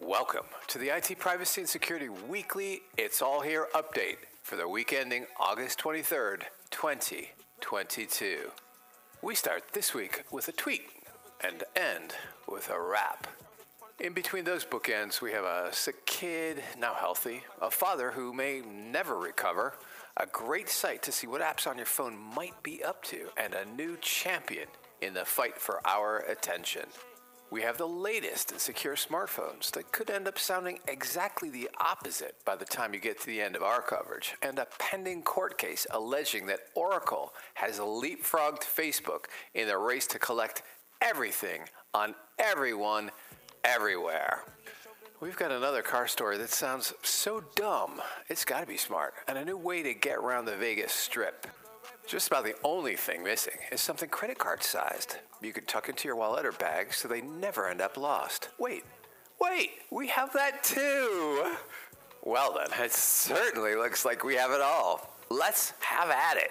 Welcome to the IT Privacy and Security Weekly It's All Here update for the week ending August 23rd, 2022. We start this week with a tweet and end with a rap. In between those bookends, we have a sick kid, now healthy, a father who may never recover, a great site to see what apps on your phone might be up to, and a new champion in the fight for our attention. We have the latest in secure smartphones that could end up sounding exactly the opposite by the time you get to the end of our coverage, and a pending court case alleging that Oracle has leapfrogged Facebook in the race to collect everything on everyone everywhere. We've got another car story that sounds so dumb, it's got to be smart, and a new way to get around the Vegas Strip. Just about the only thing missing is something credit card sized. You can tuck into your wallet or bag so they never end up lost. Wait, wait, we have that too! Well, then, it certainly looks like we have it all. Let's have at it.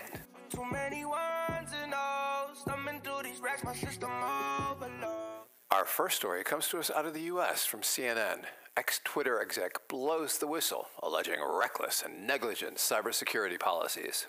Our first story comes to us out of the U.S. from CNN. Ex Twitter exec blows the whistle, alleging reckless and negligent cybersecurity policies.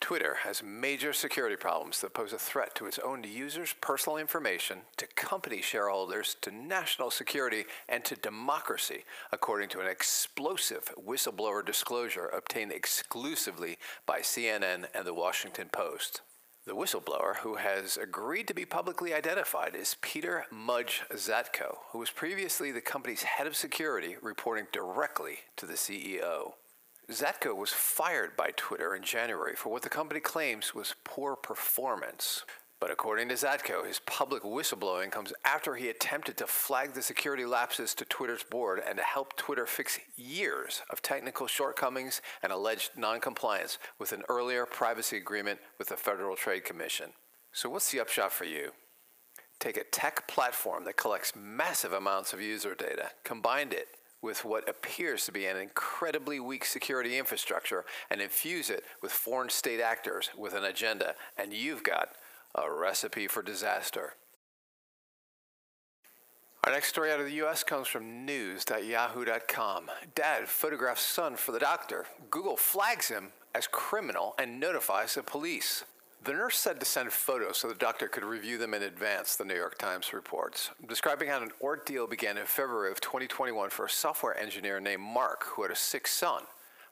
Twitter has major security problems that pose a threat to its own users' personal information, to company shareholders, to national security, and to democracy, according to an explosive whistleblower disclosure obtained exclusively by CNN and the Washington Post. The whistleblower, who has agreed to be publicly identified, is Peter Mudge Zatko, who was previously the company's head of security, reporting directly to the CEO. Zatko was fired by Twitter in January for what the company claims was poor performance. But according to Zatko, his public whistleblowing comes after he attempted to flag the security lapses to Twitter's board and to help Twitter fix years of technical shortcomings and alleged noncompliance with an earlier privacy agreement with the Federal Trade Commission. So, what's the upshot for you? Take a tech platform that collects massive amounts of user data, combine it with what appears to be an incredibly weak security infrastructure, and infuse it with foreign state actors with an agenda, and you've got a recipe for disaster. Our next story out of the US comes from news.yahoo.com. Dad photographs son for the doctor. Google flags him as criminal and notifies the police. The nurse said to send photos so the doctor could review them in advance, the New York Times reports, describing how an ordeal began in February of 2021 for a software engineer named Mark who had a sick son.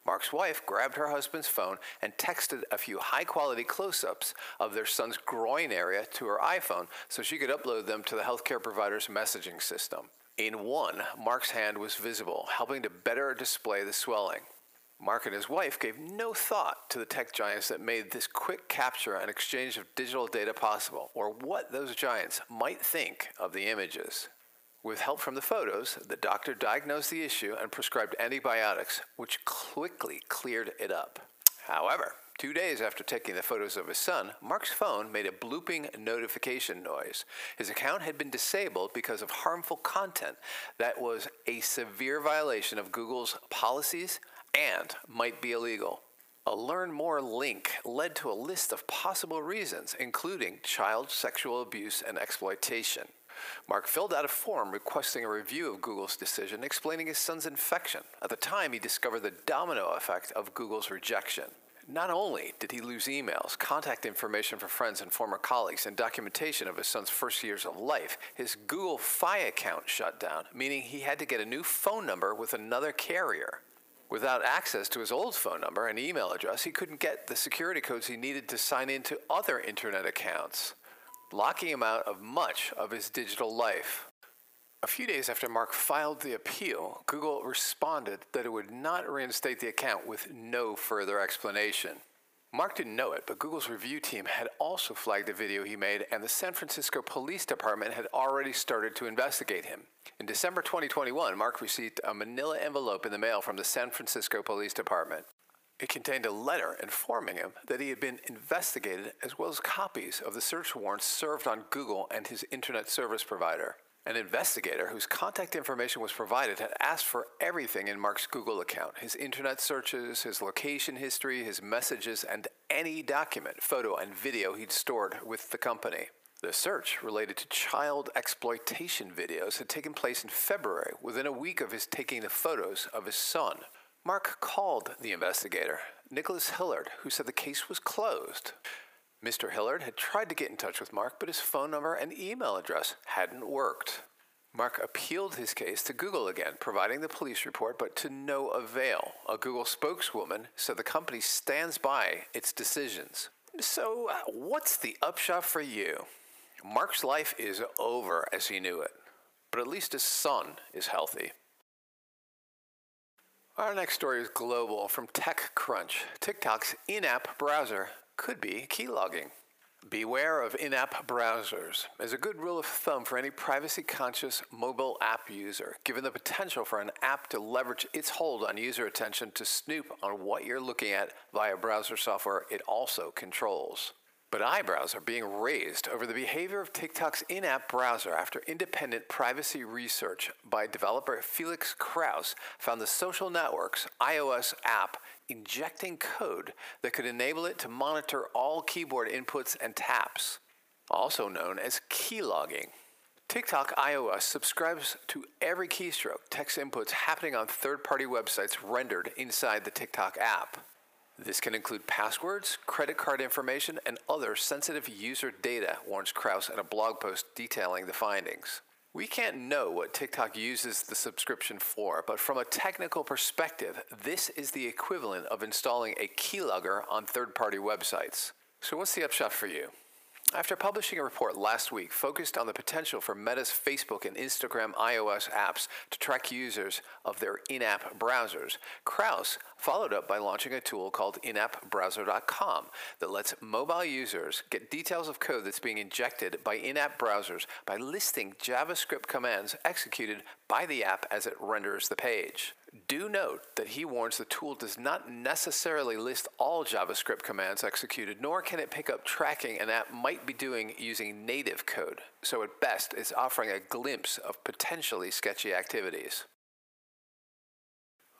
Mark's wife grabbed her husband's phone and texted a few high quality close ups of their son's groin area to her iPhone so she could upload them to the healthcare provider's messaging system. In one, Mark's hand was visible, helping to better display the swelling. Mark and his wife gave no thought to the tech giants that made this quick capture and exchange of digital data possible, or what those giants might think of the images. With help from the photos, the doctor diagnosed the issue and prescribed antibiotics, which quickly cleared it up. However, two days after taking the photos of his son, Mark's phone made a blooping notification noise. His account had been disabled because of harmful content that was a severe violation of Google's policies and might be illegal. A Learn More link led to a list of possible reasons, including child sexual abuse and exploitation. Mark filled out a form requesting a review of Google's decision, explaining his son's infection. At the time, he discovered the domino effect of Google's rejection. Not only did he lose emails, contact information for friends and former colleagues, and documentation of his son's first years of life, his Google Fi account shut down, meaning he had to get a new phone number with another carrier. Without access to his old phone number and email address, he couldn't get the security codes he needed to sign into other internet accounts, locking him out of much of his digital life. A few days after Mark filed the appeal, Google responded that it would not reinstate the account with no further explanation. Mark didn't know it, but Google's review team had also flagged the video he made, and the San Francisco Police Department had already started to investigate him. In December 2021, Mark received a manila envelope in the mail from the San Francisco Police Department. It contained a letter informing him that he had been investigated, as well as copies of the search warrants served on Google and his internet service provider. An investigator whose contact information was provided had asked for everything in Mark's Google account his internet searches, his location history, his messages, and any document, photo, and video he'd stored with the company. The search related to child exploitation videos had taken place in February, within a week of his taking the photos of his son. Mark called the investigator, Nicholas Hillard, who said the case was closed. Mr. Hillard had tried to get in touch with Mark, but his phone number and email address hadn't worked. Mark appealed his case to Google again, providing the police report, but to no avail. A Google spokeswoman said the company stands by its decisions. So, uh, what's the upshot for you? Mark's life is over as he knew it, but at least his son is healthy. Our next story is global from TechCrunch. TikTok's in app browser could be keylogging. Beware of in app browsers as a good rule of thumb for any privacy conscious mobile app user, given the potential for an app to leverage its hold on user attention to snoop on what you're looking at via browser software it also controls. But eyebrows are being raised over the behavior of TikTok's in app browser after independent privacy research by developer Felix Krause found the social network's iOS app injecting code that could enable it to monitor all keyboard inputs and taps, also known as keylogging. TikTok iOS subscribes to every keystroke, text inputs happening on third party websites rendered inside the TikTok app. This can include passwords, credit card information, and other sensitive user data, warns Krause in a blog post detailing the findings. We can't know what TikTok uses the subscription for, but from a technical perspective, this is the equivalent of installing a keylogger on third party websites. So, what's the upshot for you? After publishing a report last week focused on the potential for Meta's Facebook and Instagram iOS apps to track users of their in app browsers, Krause followed up by launching a tool called inappbrowser.com that lets mobile users get details of code that's being injected by in app browsers by listing JavaScript commands executed by the app as it renders the page. Do note that he warns the tool does not necessarily list all JavaScript commands executed, nor can it pick up tracking an app might be doing using native code. So, at best, it's offering a glimpse of potentially sketchy activities.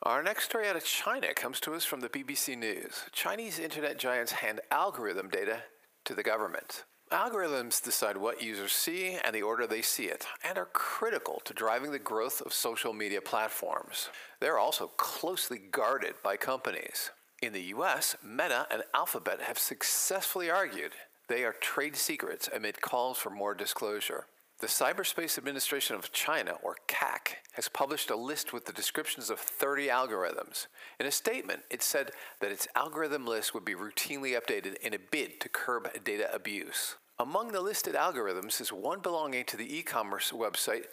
Our next story out of China comes to us from the BBC News. Chinese internet giants hand algorithm data to the government. Algorithms decide what users see and the order they see it, and are critical to driving the growth of social media platforms. They're also closely guarded by companies. In the US, Meta and Alphabet have successfully argued they are trade secrets amid calls for more disclosure. The Cyberspace Administration of China, or CAC, has published a list with the descriptions of 30 algorithms. In a statement, it said that its algorithm list would be routinely updated in a bid to curb data abuse. Among the listed algorithms is one belonging to the e commerce website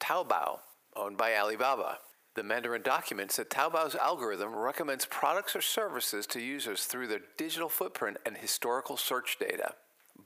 Taobao, owned by Alibaba. The Mandarin documents that Taobao's algorithm recommends products or services to users through their digital footprint and historical search data.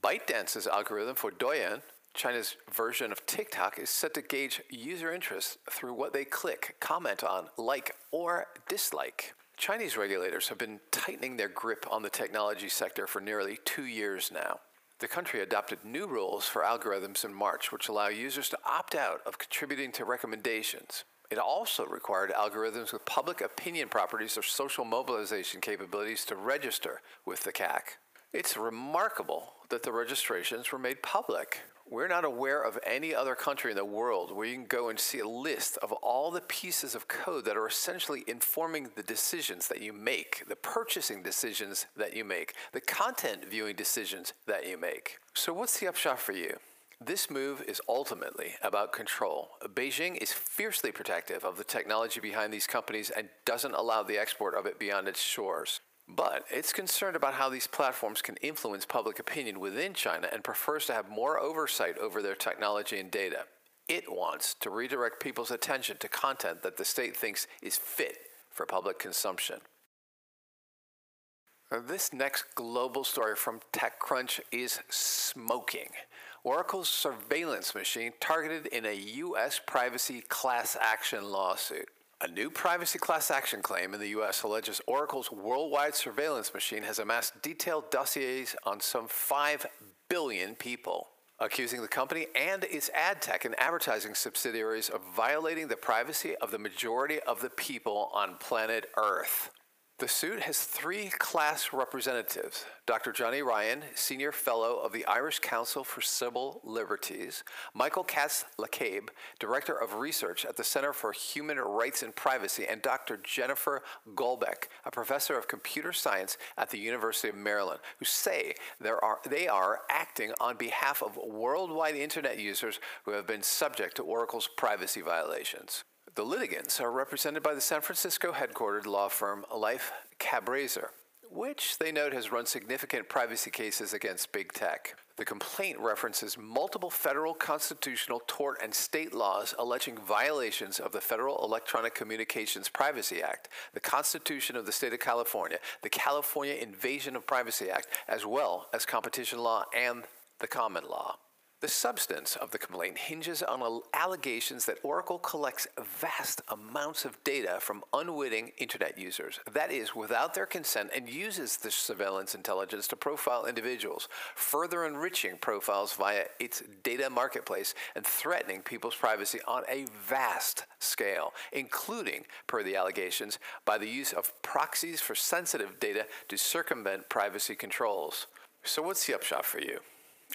ByteDance's algorithm for Douyin, China's version of TikTok, is set to gauge user interest through what they click, comment on, like, or dislike. Chinese regulators have been tightening their grip on the technology sector for nearly two years now. The country adopted new rules for algorithms in March, which allow users to opt out of contributing to recommendations. It also required algorithms with public opinion properties or social mobilization capabilities to register with the CAC. It's remarkable that the registrations were made public. We're not aware of any other country in the world where you can go and see a list of all the pieces of code that are essentially informing the decisions that you make, the purchasing decisions that you make, the content viewing decisions that you make. So, what's the upshot for you? This move is ultimately about control. Beijing is fiercely protective of the technology behind these companies and doesn't allow the export of it beyond its shores. But it's concerned about how these platforms can influence public opinion within China and prefers to have more oversight over their technology and data. It wants to redirect people's attention to content that the state thinks is fit for public consumption. This next global story from TechCrunch is smoking. Oracle's surveillance machine targeted in a U.S. privacy class action lawsuit. A new privacy class action claim in the U.S. alleges Oracle's worldwide surveillance machine has amassed detailed dossiers on some 5 billion people, accusing the company and its ad tech and advertising subsidiaries of violating the privacy of the majority of the people on planet Earth. The suit has three class representatives Dr. Johnny Ryan, Senior Fellow of the Irish Council for Civil Liberties, Michael Katz Lacabe, Director of Research at the Center for Human Rights and Privacy, and Dr. Jennifer Golbeck, a professor of computer science at the University of Maryland, who say are, they are acting on behalf of worldwide internet users who have been subject to Oracle's privacy violations. The litigants are represented by the San Francisco headquartered law firm Lieff Cabraser, which they note has run significant privacy cases against big tech. The complaint references multiple federal constitutional, tort, and state laws alleging violations of the Federal Electronic Communications Privacy Act, the Constitution of the State of California, the California Invasion of Privacy Act, as well as competition law and the common law. The substance of the complaint hinges on allegations that Oracle collects vast amounts of data from unwitting internet users, that is, without their consent, and uses this surveillance intelligence to profile individuals, further enriching profiles via its data marketplace and threatening people's privacy on a vast scale, including, per the allegations, by the use of proxies for sensitive data to circumvent privacy controls. So, what's the upshot for you?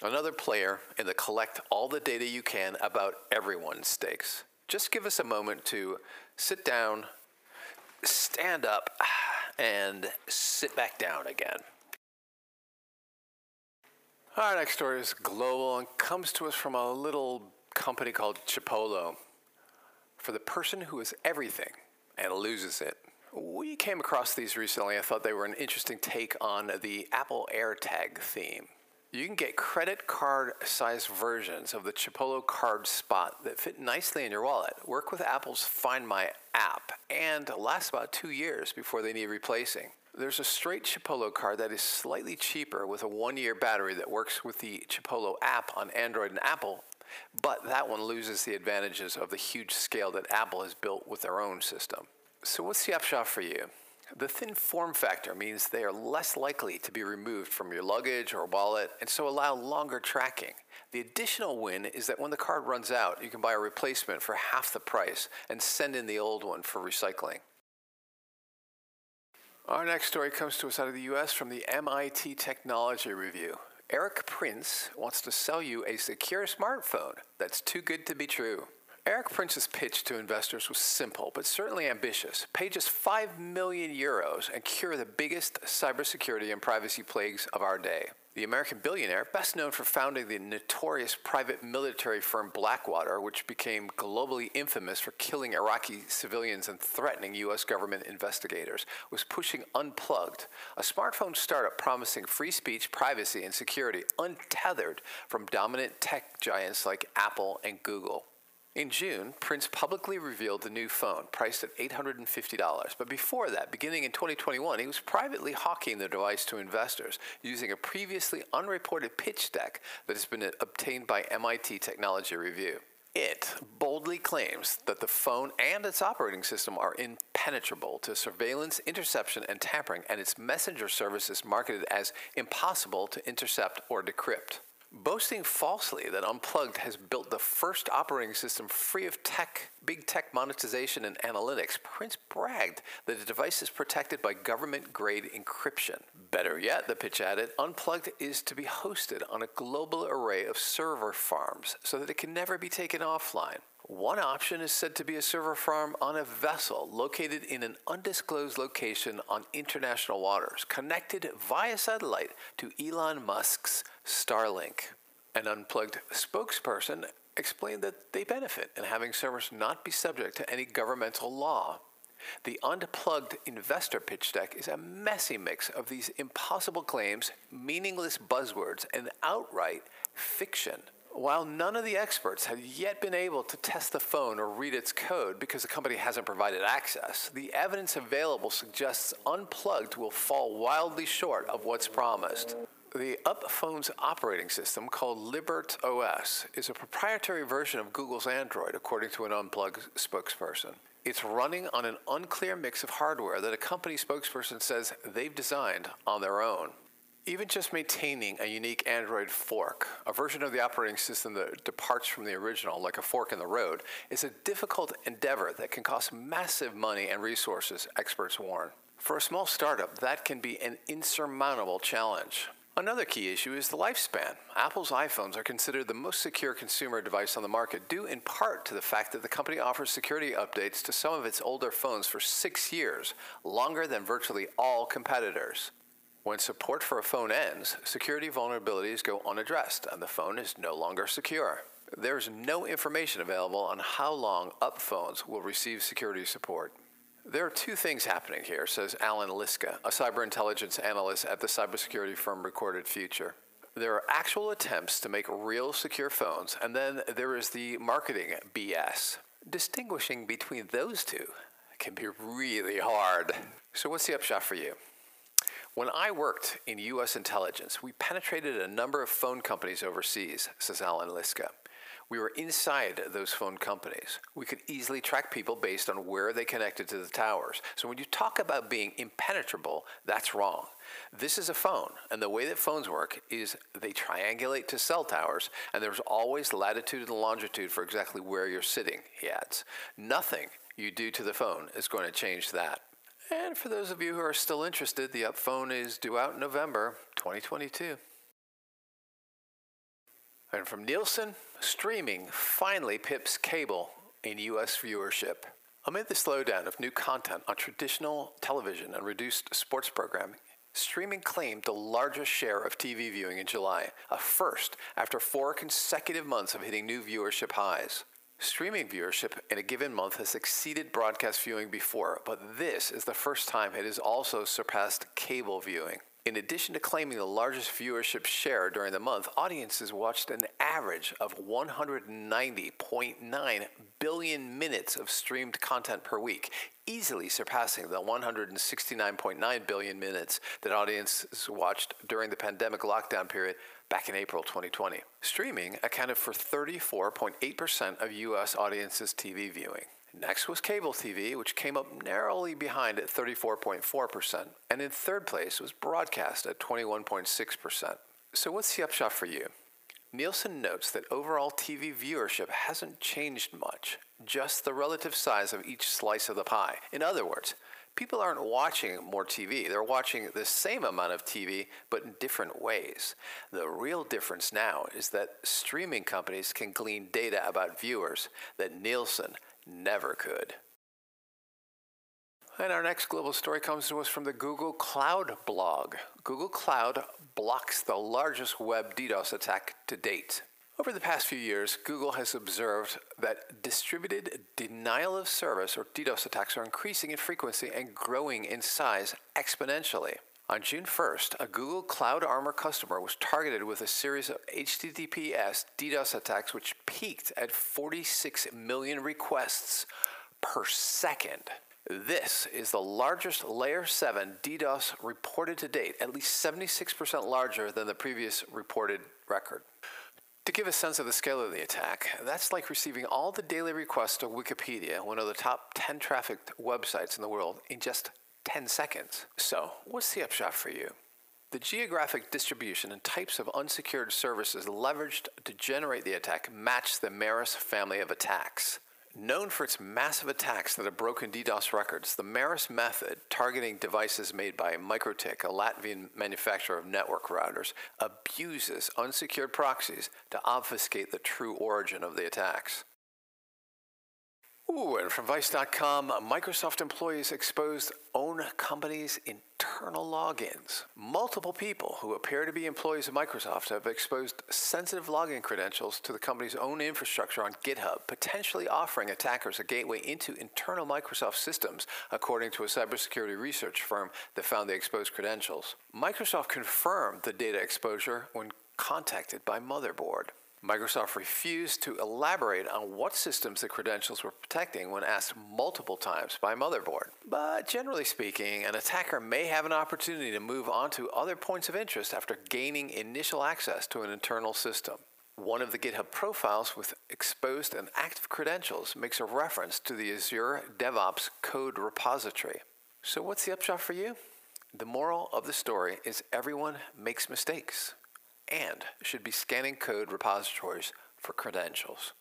Another player in the collect all the data you can about everyone stakes. Just give us a moment to sit down, stand up, and sit back down again. Our next story is global and comes to us from a little company called Chipolo. For the person who is everything and loses it. We came across these recently. I thought they were an interesting take on the Apple AirTag theme. You can get credit card sized versions of the Chipolo card spot that fit nicely in your wallet, work with Apple's Find My app, and last about two years before they need replacing. There's a straight Chipolo card that is slightly cheaper with a one year battery that works with the Chipolo app on Android and Apple, but that one loses the advantages of the huge scale that Apple has built with their own system. So, what's the upshot for you? The thin form factor means they are less likely to be removed from your luggage or wallet and so allow longer tracking. The additional win is that when the card runs out, you can buy a replacement for half the price and send in the old one for recycling. Our next story comes to us out of the US from the MIT Technology Review. Erik Prince wants to sell you a secure smartphone that's too good to be true. Erik Prince's pitch to investors was simple, but certainly ambitious. Pay just 5 million euros and cure the biggest cybersecurity and privacy plagues of our day. The American billionaire, best known for founding the notorious private military firm Blackwater, which became globally infamous for killing Iraqi civilians and threatening U.S. government investigators, was pushing Unplugged, a smartphone startup promising free speech, privacy, and security untethered from dominant tech giants like Apple and Google. In June, Prince publicly revealed the new phone, priced at $850. But before that, beginning in 2021, he was privately hawking the device to investors using a previously unreported pitch deck that has been obtained by MIT Technology Review. It boldly claims that the phone and its operating system are impenetrable to surveillance, interception, and tampering, and its messenger service is marketed as impossible to intercept or decrypt boasting falsely that Unplugged has built the first operating system free of tech, big tech monetization and analytics, Prince bragged that the device is protected by government grade encryption. Better yet, the pitch added, Unplugged is to be hosted on a global array of server farms so that it can never be taken offline. One option is said to be a server farm on a vessel located in an undisclosed location on international waters, connected via satellite to Elon Musk's Starlink. An unplugged spokesperson explained that they benefit in having servers not be subject to any governmental law. The unplugged investor pitch deck is a messy mix of these impossible claims, meaningless buzzwords, and outright fiction. While none of the experts have yet been able to test the phone or read its code because the company hasn't provided access, the evidence available suggests Unplugged will fall wildly short of what's promised. The Up phone's operating system, called Libert OS, is a proprietary version of Google's Android, according to an Unplugged spokesperson. It's running on an unclear mix of hardware that a company spokesperson says they've designed on their own. Even just maintaining a unique Android fork, a version of the operating system that departs from the original, like a fork in the road, is a difficult endeavor that can cost massive money and resources, experts warn. For a small startup, that can be an insurmountable challenge. Another key issue is the lifespan. Apple's iPhones are considered the most secure consumer device on the market, due in part to the fact that the company offers security updates to some of its older phones for six years, longer than virtually all competitors. When support for a phone ends, security vulnerabilities go unaddressed and the phone is no longer secure. There's no information available on how long UP phones will receive security support. There are two things happening here, says Allan Liska, a cyber intelligence analyst at the cybersecurity firm Recorded Future. There are actual attempts to make real secure phones, and then there is the marketing BS. Distinguishing between those two can be really hard. So, what's the upshot for you? When I worked in U.S. intelligence, we penetrated a number of phone companies overseas, says Allan Liska. We were inside those phone companies. We could easily track people based on where they connected to the towers. So when you talk about being impenetrable, that's wrong. This is a phone, and the way that phones work is they triangulate to cell towers, and there's always latitude and longitude for exactly where you're sitting, he adds. Nothing you do to the phone is going to change that. And for those of you who are still interested, the Up phone is due out in November 2022. And from Nielsen, streaming finally pips cable in U.S. viewership. Amid the slowdown of new content on traditional television and reduced sports programming, streaming claimed the largest share of TV viewing in July, a first after four consecutive months of hitting new viewership highs. Streaming viewership in a given month has exceeded broadcast viewing before, but this is the first time it has also surpassed cable viewing. In addition to claiming the largest viewership share during the month, audiences watched an average of 190.9 billion minutes of streamed content per week, easily surpassing the 169.9 billion minutes that audiences watched during the pandemic lockdown period back in April 2020. Streaming accounted for 34.8% of U.S. audiences' TV viewing. Next was cable TV, which came up narrowly behind at 34.4%, and in third place was broadcast at 21.6%. So, what's the upshot for you? Nielsen notes that overall TV viewership hasn't changed much, just the relative size of each slice of the pie. In other words, people aren't watching more TV, they're watching the same amount of TV, but in different ways. The real difference now is that streaming companies can glean data about viewers that Nielsen never could. And our next global story comes to us from the Google Cloud blog. Google Cloud blocks the largest web DDoS attack to date. Over the past few years, Google has observed that distributed denial of service or DDoS attacks are increasing in frequency and growing in size exponentially. On June 1st, a Google Cloud Armor customer was targeted with a series of HTTPS DDoS attacks which peaked at 46 million requests per second. This is the largest Layer 7 DDoS reported to date, at least 76% larger than the previous reported record. To give a sense of the scale of the attack, that's like receiving all the daily requests to Wikipedia, one of the top 10 trafficked websites in the world, in just 10 seconds. So, what's the upshot for you? The geographic distribution and types of unsecured services leveraged to generate the attack match the Meris family of attacks. Known for its massive attacks that have broken DDoS records, the Meris method, targeting devices made by MikroTik, a Latvian manufacturer of network routers, abuses unsecured proxies to obfuscate the true origin of the attacks. Ooh, and from Vice.com, Microsoft employees exposed own company's internal logins. Multiple people who appear to be employees of Microsoft have exposed sensitive login credentials to the company's own infrastructure on GitHub, potentially offering attackers a gateway into internal Microsoft systems, according to a cybersecurity research firm that found the exposed credentials. Microsoft confirmed the data exposure when contacted by Motherboard. Microsoft refused to elaborate on what systems the credentials were protecting when asked multiple times by Motherboard. But generally speaking, an attacker may have an opportunity to move on to other points of interest after gaining initial access to an internal system. One of the GitHub profiles with exposed and active credentials makes a reference to the Azure DevOps code repository. So, what's the upshot for you? The moral of the story is everyone makes mistakes and should be scanning code repositories for credentials.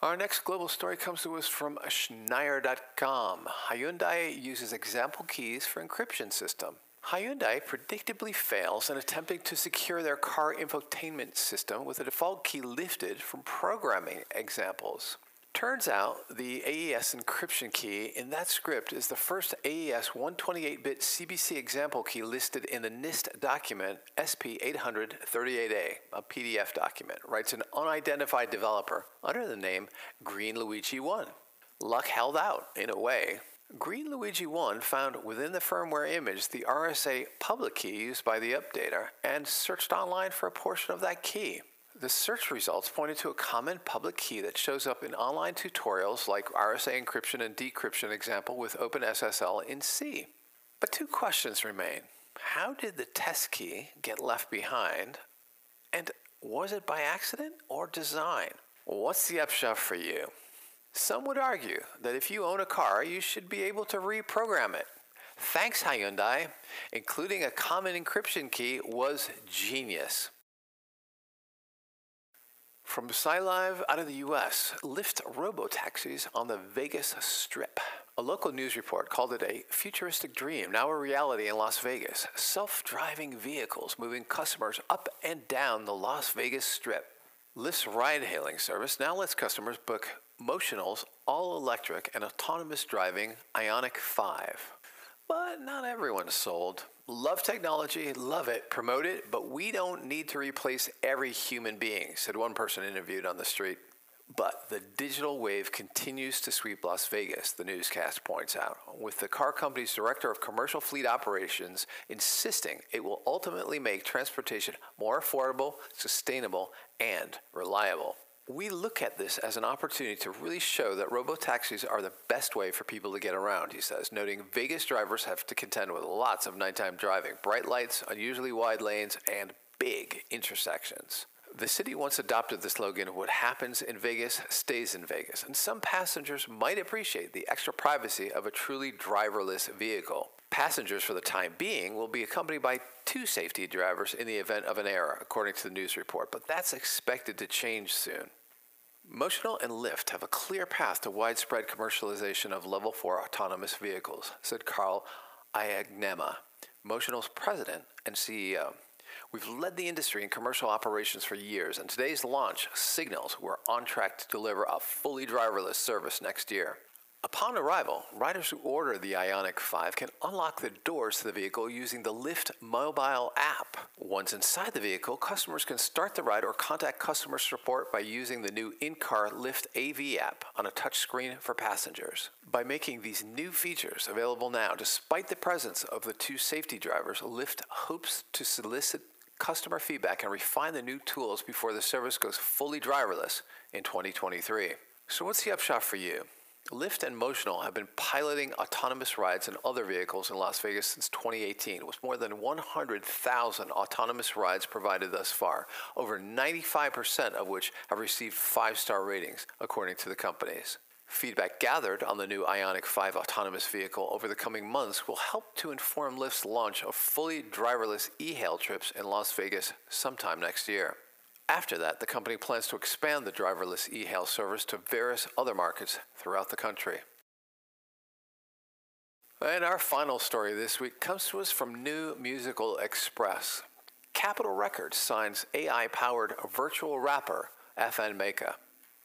Our next global story comes to us from Schneier.com. Hyundai uses example keys for encryption system. Hyundai predictably fails in attempting to secure their car infotainment system with a default key lifted from programming examples. Turns out the AES encryption key in that script is the first AES 128-bit CBC example key listed in the NIST document SP838A, a PDF document, writes an unidentified developer under the name Green Luigi 1. Luck held out, in a way. Green Luigi 1 found within the firmware image the RSA public key used by the updater and searched online for a portion of that key. The search results pointed to a common public key that shows up in online tutorials like RSA encryption and decryption example with OpenSSL in C. But two questions remain. How did the test key get left behind? And was it by accident or design? What's the upshot for you? Some would argue that if you own a car, you should be able to reprogram it. Thanks, Hyundai. Including a common encryption key was genius. From SciLive out of the US, Lyft robo-taxis on the Vegas Strip. A local news report called it a futuristic dream, now a reality in Las Vegas. Self driving vehicles moving customers up and down the Las Vegas Strip. Lyft's ride hailing service now lets customers book Motional's all electric and autonomous driving Ioniq 5. But not everyone's sold. Love technology, love it, promote it, but we don't need to replace every human being, said one person interviewed on the street. But the digital wave continues to sweep Las Vegas, the newscast points out, with the car company's director of commercial fleet operations insisting it will ultimately make transportation more affordable, sustainable, and reliable. We look at this as an opportunity to really show that robo-taxis are the best way for people to get around, he says, noting Vegas drivers have to contend with lots of nighttime driving, bright lights, unusually wide lanes, and big intersections. The city once adopted the slogan, What happens in Vegas stays in Vegas, and some passengers might appreciate the extra privacy of a truly driverless vehicle. Passengers, for the time being, will be accompanied by two safety drivers in the event of an error, according to the news report, but that's expected to change soon. Motional and Lyft have a clear path to widespread commercialization of Level 4 autonomous vehicles, said Karl Iagnemma, Motional's president and CEO. We've led the industry in commercial operations for years, and today's launch signals we're on track to deliver a fully driverless service next year. Upon arrival, riders who order the Ioniq 5 can unlock the doors to the vehicle using the Lyft mobile app. Once inside the vehicle, customers can start the ride or contact customer support by using the new in-car Lyft AV app on a touchscreen for passengers. By making these new features available now, despite the presence of the two safety drivers, Lyft hopes to solicit customer feedback and refine the new tools before the service goes fully driverless in 2023. So what's the upshot for you? Lyft and Motional have been piloting autonomous rides in other vehicles in Las Vegas since 2018, with more than 100,000 autonomous rides provided thus far, over 95% of which have received five star ratings, according to the companies. Feedback gathered on the new Ioniq 5 autonomous vehicle over the coming months will help to inform Lyft's launch of fully driverless e hail trips in Las Vegas sometime next year. After that, the company plans to expand the driverless e-hail service to various other markets throughout the country. And our final story this week comes to us from New Musical Express. Capitol Records signs AI-powered virtual rapper FN Meka.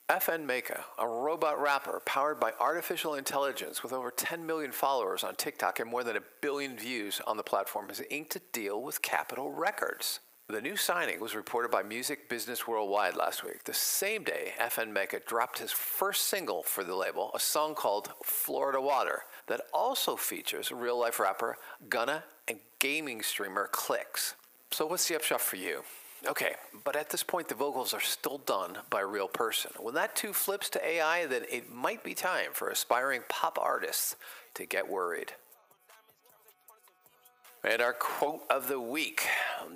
FN Meka, a robot rapper powered by artificial intelligence with over 10 million followers on TikTok and more than a billion views on the platform, has inked a deal with Capitol Records. The new signing was reported by Music Business Worldwide last week. The same day, FN Meka dropped his first single for the label, a song called Florida Water, that also features real life rapper Gunna and gaming streamer Clix. So, what's the upshot for you? Okay, but at this point, the vocals are still done by a real person. When that too flips to AI, then it might be time for aspiring pop artists to get worried. And our quote of the week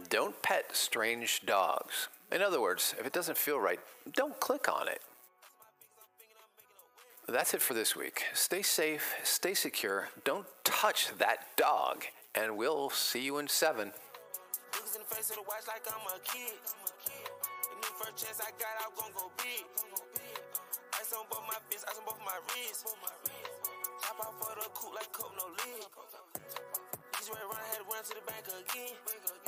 don't pet strange dogs. In other words, if it doesn't feel right, don't click on it. That's it for this week. Stay safe, stay secure, don't touch that dog, and we'll see you in seven. For the coupe like coke, no lid. Red run, had to run to the bank again.